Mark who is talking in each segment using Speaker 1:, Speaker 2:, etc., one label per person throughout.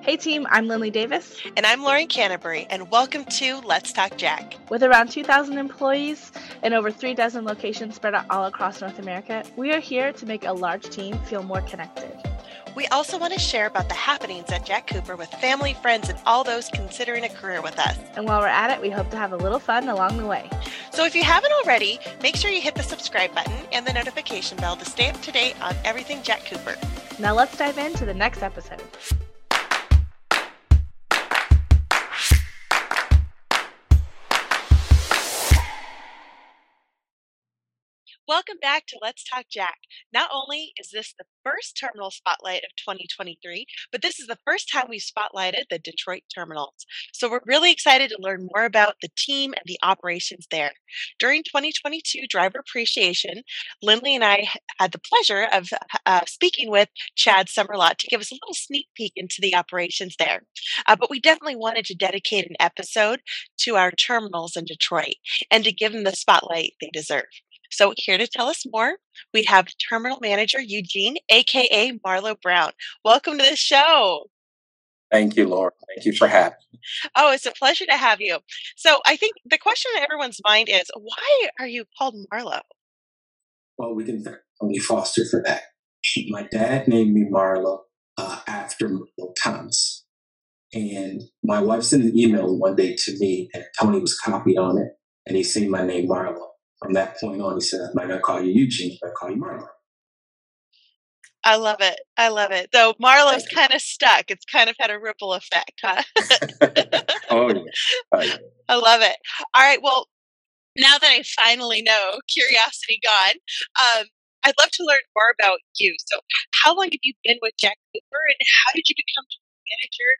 Speaker 1: Hey team, I'm Lindley Davis.
Speaker 2: And I'm Lauren Canterbury, and welcome to Let's Talk Jack.
Speaker 1: With around 2,000 employees and over three dozen locations spread out all across North America, we are here to make a large team feel more connected.
Speaker 2: We also want to share about the happenings at Jack Cooper with family, friends, and all those considering a career with us.
Speaker 1: And while we're at it, we hope to have a little fun along the way.
Speaker 2: So if you haven't already, make sure you hit the subscribe button and the notification bell to stay up to date on everything Jack Cooper.
Speaker 1: Now let's dive into the next episode.
Speaker 2: Welcome back to Let's Talk Jack. Not only is this the first terminal spotlight of 2023, but this is the first time we've spotlighted the Detroit terminals. So we're really excited to learn more about the team and the operations there. During 2022 Driver Appreciation, Lindley and I had the pleasure of uh, speaking with Chad Summerlot to give us a little sneak peek into the operations there. Uh, but we definitely wanted to dedicate an episode to our terminals in Detroit and to give them the spotlight they deserve. So, here to tell us more, we have Terminal Manager Eugene, aka Marlo Brown. Welcome to the show.
Speaker 3: Thank you, Laura. Thank you for having me.
Speaker 2: Oh, it's a pleasure to have you. So, I think the question in everyone's mind is why are you called Marlo?
Speaker 3: Well, we can thank Tony Foster for that. My dad named me Marlo uh, after Marlo Thomas. And my wife sent an email one day to me, and Tony was copied on it, and he seen my name Marlo from that point on, he said, I'm not going to call you Eugene, but I'm going to call you Marlo.
Speaker 2: I love it. I love it. Though Marlo's kind of stuck. It's kind of had a ripple effect, huh?
Speaker 3: oh, yeah. oh, yeah.
Speaker 2: I love it. All right. Well, now that I finally know, curiosity gone, um, I'd love to learn more about you. So, how long have you been with Jack Cooper, and how did you become manager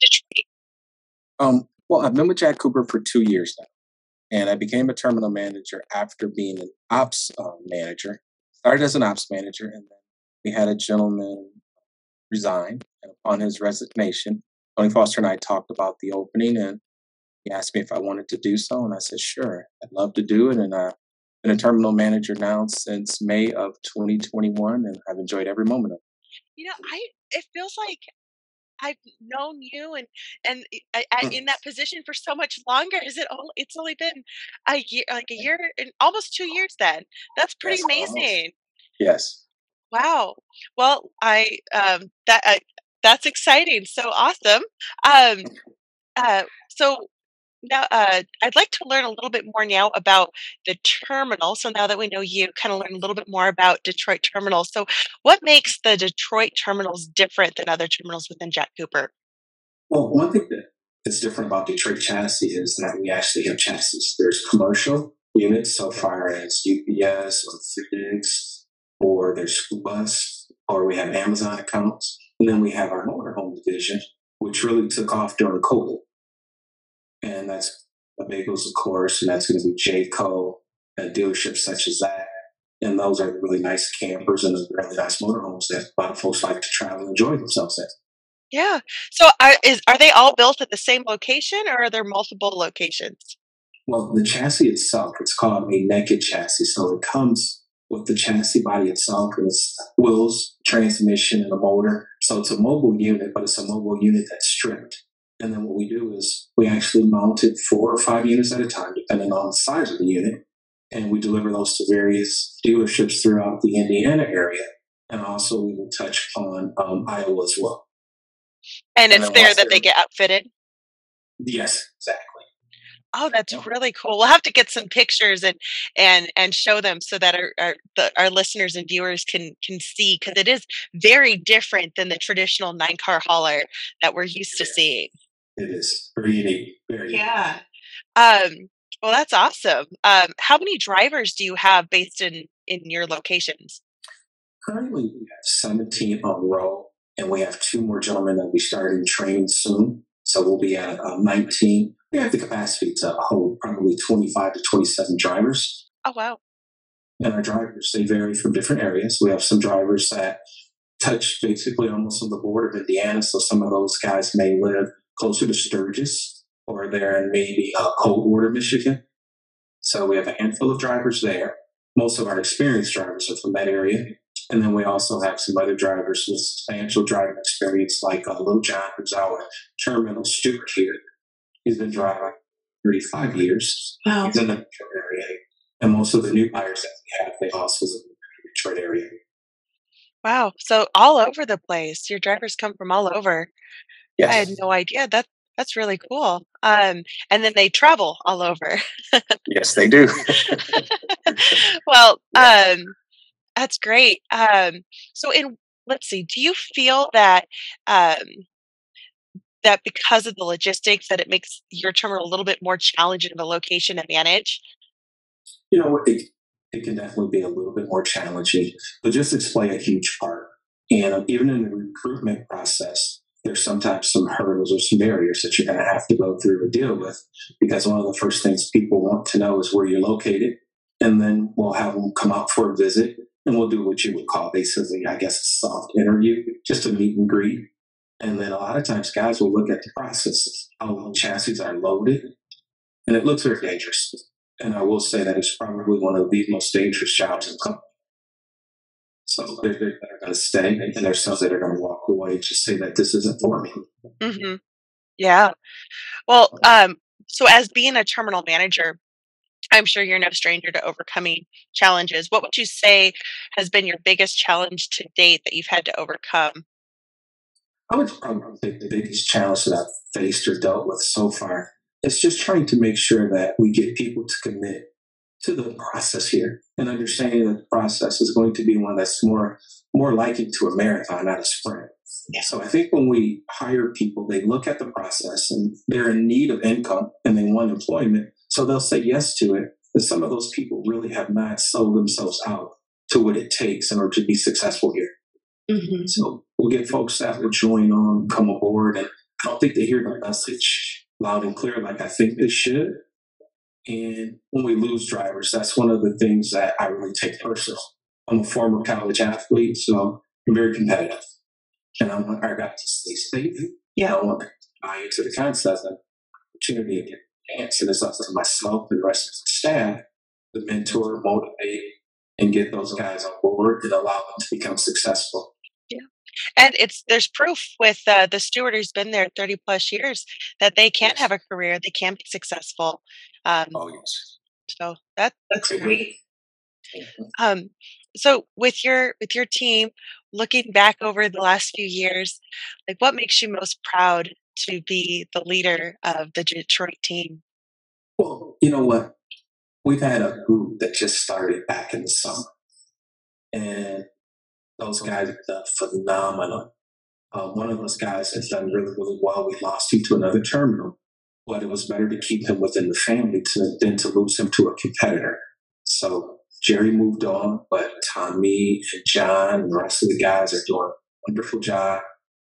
Speaker 2: Detroit?
Speaker 3: Um, well, I've been with Jack Cooper for two years now. And I became a terminal manager after being an ops uh, manager. Started as an ops manager, and then we had a gentleman resign. And upon his resignation, Tony Foster and I talked about the opening, and he asked me if I wanted to do so, and I said, sure, I'd love to do it. And I've been a terminal manager now since May of 2021, and I've enjoyed every moment of it.
Speaker 2: You know, I it feels like I've known you and and I, I, in that position for so much longer. Is it only? It's only been a year, like a year and almost two years. Then that's pretty
Speaker 3: Yes, almost.
Speaker 2: amazing.
Speaker 3: Yes.
Speaker 2: Wow. Well, I um that uh, that's exciting. So awesome. Um uh so now uh I'd like to learn a little bit more now about the terminal. So now that we know you, kind of learn a little bit more about Detroit terminals. So what makes the Detroit terminals different than other terminals within Jack Cooper?
Speaker 3: Well, one thing that is different about Detroit chassis is that we actually have chassis. There's commercial units so far as UPS or FedEx, or there's school bus, or we have Amazon accounts. And then we have our motorhome division, which really took off during COVID. And that's the Bagels, of course, and that's going to be Jayco and dealerships such as that. And those are really nice campers and really nice motorhomes that a lot of folks like to travel and enjoy themselves at.
Speaker 2: Yeah. So are is are they all built at the same location or are there multiple locations?
Speaker 3: Well, the chassis itself, it's called a naked chassis. So it comes with the chassis body itself, and it's wheels, transmission, and a motor. So it's a mobile unit, but it's a mobile unit that's stripped. And then what we do is we actually mount it four or five units at a time, depending on the size of the unit. And we deliver those to various dealerships throughout the Indiana area. And also we will touch on um, Iowa as well.
Speaker 2: And
Speaker 3: And
Speaker 2: it's there that they get outfitted.
Speaker 3: Yes, exactly.
Speaker 2: Oh, that's really cool. We'll have to get some pictures and and and show them so that our our, the, our listeners and viewers can can see because it is very different than the traditional nine car hauler that we're used to seeing.
Speaker 3: It is very unique. Very unique.
Speaker 2: Yeah. Um. Well, that's awesome. Um. How many drivers do you have based in in your locations?
Speaker 3: Currently, we have 17 on roll, and we have two more gentlemen that we starting training soon. So we'll be at uh, 19. We have the capacity to hold probably 25 to 27 drivers.
Speaker 2: Oh wow.
Speaker 3: And our drivers, they vary from different areas. We have some drivers that touch basically almost on the border of Indiana. So some of those guys may live closer to Sturgis or they're in maybe uh, Coldwater, Michigan. So we have a handful of drivers there. Most of our experienced drivers are from that area. And then we also have some other drivers with substantial driving experience, like uh, Lil John, who's our terminal steward here. He's been driving 35 years.
Speaker 2: Wow.
Speaker 3: He's in the Detroit area. And most of the new hires that we have, they also live in the Detroit area.
Speaker 2: Wow. So all over the place. Your drivers come from all over. I had no idea. That that's really cool. Um, and then they travel all over.
Speaker 3: Yes, they do.
Speaker 2: well, um, that's great. Um, so in let's see, do you feel that um that because of the logistics that it makes your terminal a little bit more challenging of a location to manage?
Speaker 3: you know, it, it can definitely be a little bit more challenging. Logistics play a huge part. And even in the recruitment process, there's sometimes some hurdles or some barriers that you're going to have to go through or deal with because one of the first things people want to know is where you're located. And then we'll have them come out for a visit and we'll do what you would call basically, I guess, a soft interview, just a meet and greet. And then a lot of times guys will look at the process, how long chassis are loaded, and it looks very dangerous. And I will say that it's probably one of the most dangerous jobs in company. So there, there that are going to stay, and there's some that are going to walk away and just say that this isn't for me.
Speaker 2: Mm-hmm. Yeah. Well, um, so as being a terminal manager, I'm sure you're no stranger to overcoming challenges. What would you say has been your biggest challenge to date that you've had to overcome?
Speaker 3: I would probably say the biggest challenge that I've faced or dealt with so far is just trying to make sure that we get people to commit to the process here and understanding that the process is going to be one that's more more likened to a marathon, not a sprint.
Speaker 2: Yeah.
Speaker 3: So I think when we hire people, they look at the process and they're in need of income and they want employment. So they'll say yes to it. But some of those people really have not sold themselves out to what it takes in order to be successful here.
Speaker 2: Mm-hmm.
Speaker 3: So we'll get folks that will join on, come aboard, and I don't think they hear the message loud and clear like I think they should. And when we lose drivers, that's one of the things that I really take personal. I'm a former college athlete, so I'm very competitive. And I want our guys to stay safe.
Speaker 2: Yeah.
Speaker 3: I want to buy into the concept of opportunity to get a chance. And it's up to myself and the rest of the staff to mentor, motivate, and get those guys on board and allow them to become successful.
Speaker 2: And it's there's proof with uh, the steward who's been there 30 plus years that they can have a career, they can be successful. Um,
Speaker 3: Oh, yes.
Speaker 2: so that that's
Speaker 3: great.
Speaker 2: Um, so with your with your team, looking back over the last few years, like what makes you most proud to be the leader of the Detroit team?
Speaker 3: Well, you know what? We've had a group that just started back in the summer. And those guys have done phenomenal. Uh, one of those guys has done really, really well. We lost him to another terminal, but it was better to keep him within the family to, than to lose him to a competitor. So Jerry moved on, but Tommy and John and the rest of the guys are doing a wonderful job.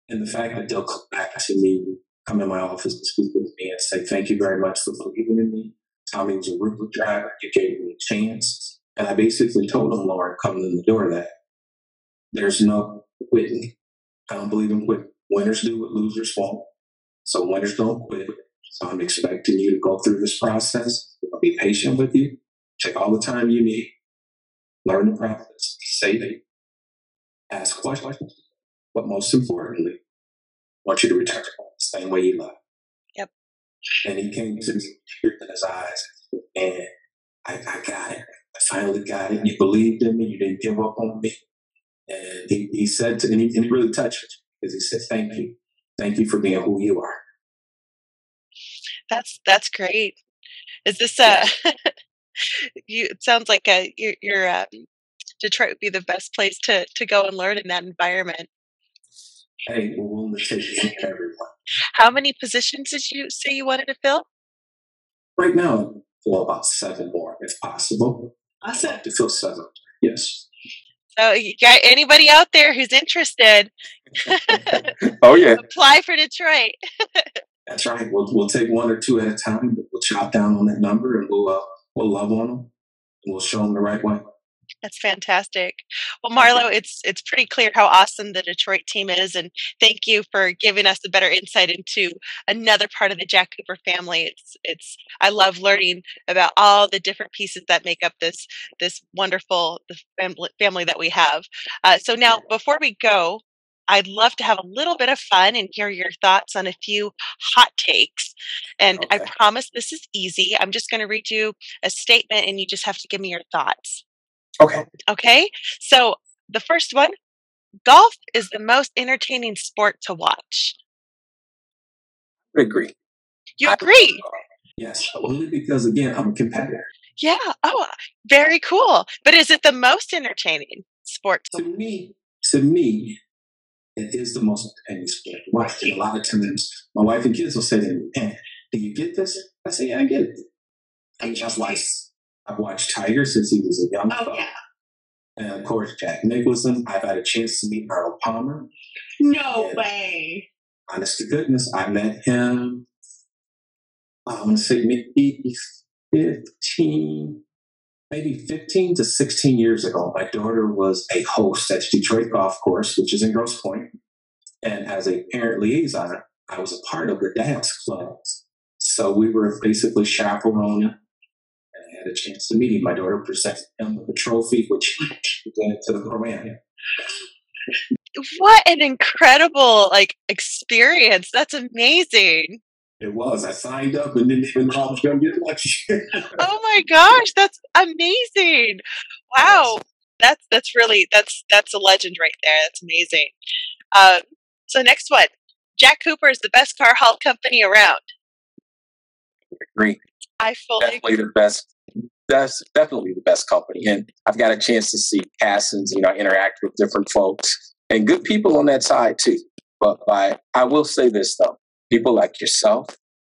Speaker 3: And the fact that they'll come back to me, come in my office and speak with me and say, thank you very much for believing in me. Tommy was a rookie driver. You gave me a chance. And I basically told him, Lauren, coming in the door, that there's no quitting. I don't believe in quitting. Winners do what losers won't. So winners don't quit. So I'm expecting you to go through this process. I'll be patient with you. Take all the time you need. Learn the process. Be safe. Ask questions. But most importantly, I want you to return the same way you left.
Speaker 2: Yep.
Speaker 3: And he came to me with tears in his eyes. And I, I got it. I finally got it. You believed in me. You didn't give up on me. And he, he said to, and he, and really touched me because he said, thank you. Thank you for being who you are.
Speaker 2: That's that's great. Is this uh you it sounds like uh your your um, Detroit would be the best place to to go and learn in that environment.
Speaker 3: Hey, we're willing to take everyone.
Speaker 2: How many positions did you say you wanted to fill?
Speaker 3: Right now, well, about seven more if possible. I said to fill seven. Yes.
Speaker 2: So you got anybody out there who's interested,
Speaker 3: oh, yeah.
Speaker 2: apply for Detroit.
Speaker 3: That's right. We'll, we'll take one or two at a time. But we'll chop down on that number and we'll, uh, we'll love on them and we'll show them the right way.
Speaker 2: That's fantastic. Well, Marlo, it's it's pretty clear how awesome the Detroit team is, and thank you for giving us a better insight into another part of the Jack Cooper family. It's it's I love learning about all the different pieces that make up this this wonderful family family that we have. Uh, so now, before we go, I'd love to have a little bit of fun and hear your thoughts on a few hot takes. And okay. I promise this is easy. I'm just going to read you a statement, and you just have to give me your thoughts.
Speaker 4: Okay.
Speaker 2: Okay. So the first one golf is the most entertaining sport to watch.
Speaker 4: I agree.
Speaker 2: You agree?
Speaker 3: Yes, only because, again, I'm a competitor.
Speaker 2: Yeah. Oh, very cool. But is it the most entertaining sport
Speaker 3: to, to me? To me, it is the most entertaining sport to watch. And a lot of times, my wife and kids will say to me, "Man, do you get this?" I say, "Yeah, I get it." I just like I've watched Tiger since he was a young oh, Yeah. And of course, Jack Nicklaus. I've had a chance to meet Arnold Palmer.
Speaker 2: No and way.
Speaker 3: Honest to goodness, I met him, I want to say maybe 15, maybe 15 to 16 years ago. My daughter was a host at Detroit Golf Course, which is in Grosse Pointe. And as a parent liaison, I was a part of the dance club. So we were basically chaperoning had a chance to meet. My daughter presented him with a trophy, which presented to the Pro-Am.
Speaker 2: What an incredible like experience! That's amazing.
Speaker 3: It was. I signed up and didn't even know I was going to get lucky.
Speaker 2: oh my gosh, that's amazing! Wow, that's that's really that's that's a legend right there. That's amazing. Um, so next one, Jack Cooper is the best car haul company around.
Speaker 4: Agree.
Speaker 2: I fully
Speaker 4: definitely agree. the best that's definitely the best company. And I've got a chance to see Cassens, you know, interact with different folks and good people on that side too. But by, I will say this though, people like yourself,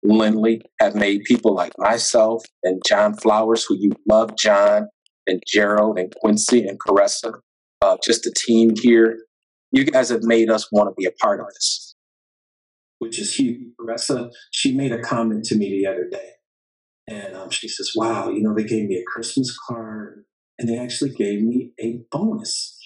Speaker 4: Lindley, have made people like myself and John Flowers, who you love, John and Gerald and Quincy and Caressa, uh, just a team here. You guys have made us want to be a part of this.
Speaker 3: Which is huge. Caressa, she made a comment to me the other day and um, she says, wow, you know, they gave me a Christmas card and they actually gave me a bonus.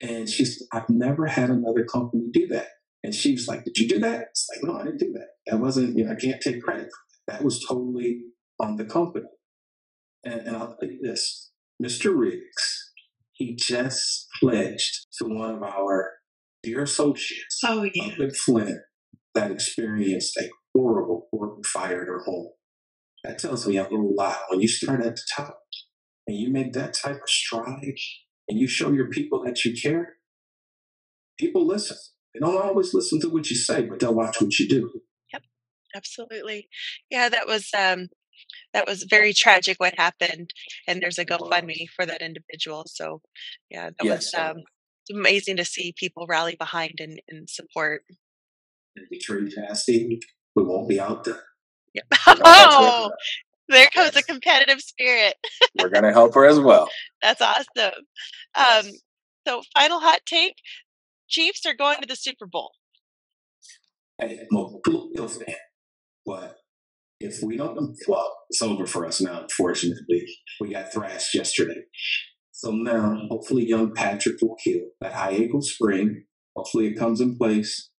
Speaker 3: And she's, I've never had another company do that. And she was like, did you do that? It's like, no, I didn't do that. That wasn't, you know, I can't take credit for that. That was totally on the company. And, and I'll tell you this, Mr. Riggs, he just pledged to one of our dear associates
Speaker 2: oh, yeah.
Speaker 3: up in Flint that experienced a horrible, horrible fire at her home. That tells me a whole lot. When you start at the top and you make that type of stride and you show your people that you care, people listen. They don't always listen to what you say, but they'll watch what you do.
Speaker 2: Yep, absolutely. Yeah, that was um, that was very tragic what happened, and there's a GoFundMe for that individual. So, yeah, that yes. was um, amazing to see people rally behind and, and support.
Speaker 3: Detroit Chastity, we won't be out there.
Speaker 2: Yep. Oh, there comes yes. a competitive spirit.
Speaker 4: We're going to help her as well.
Speaker 2: That's awesome. Um, so, final hot take Chiefs are going to the Super Bowl.
Speaker 3: Hey, I'm a Bill fan, but if we don't, well, it's over for us now, unfortunately. We got thrashed yesterday. So now, hopefully, young Patrick will kill that high ankle spring. Hopefully, it comes in place.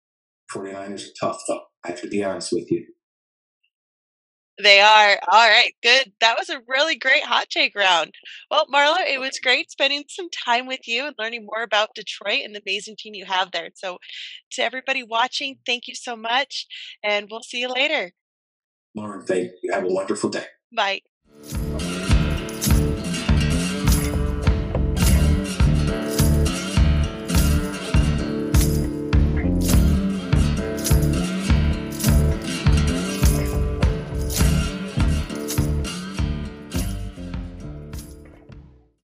Speaker 3: 49ers are tough, though. I have to be honest with you.
Speaker 2: They are. All right, good. That was a really great hot take round. Well, Marlo, it was great spending some time with you and learning more about Detroit and the amazing team you have there. So, to everybody watching, thank you so much, and we'll see you later.
Speaker 3: Lauren, thank you. Have a wonderful day.
Speaker 2: Bye.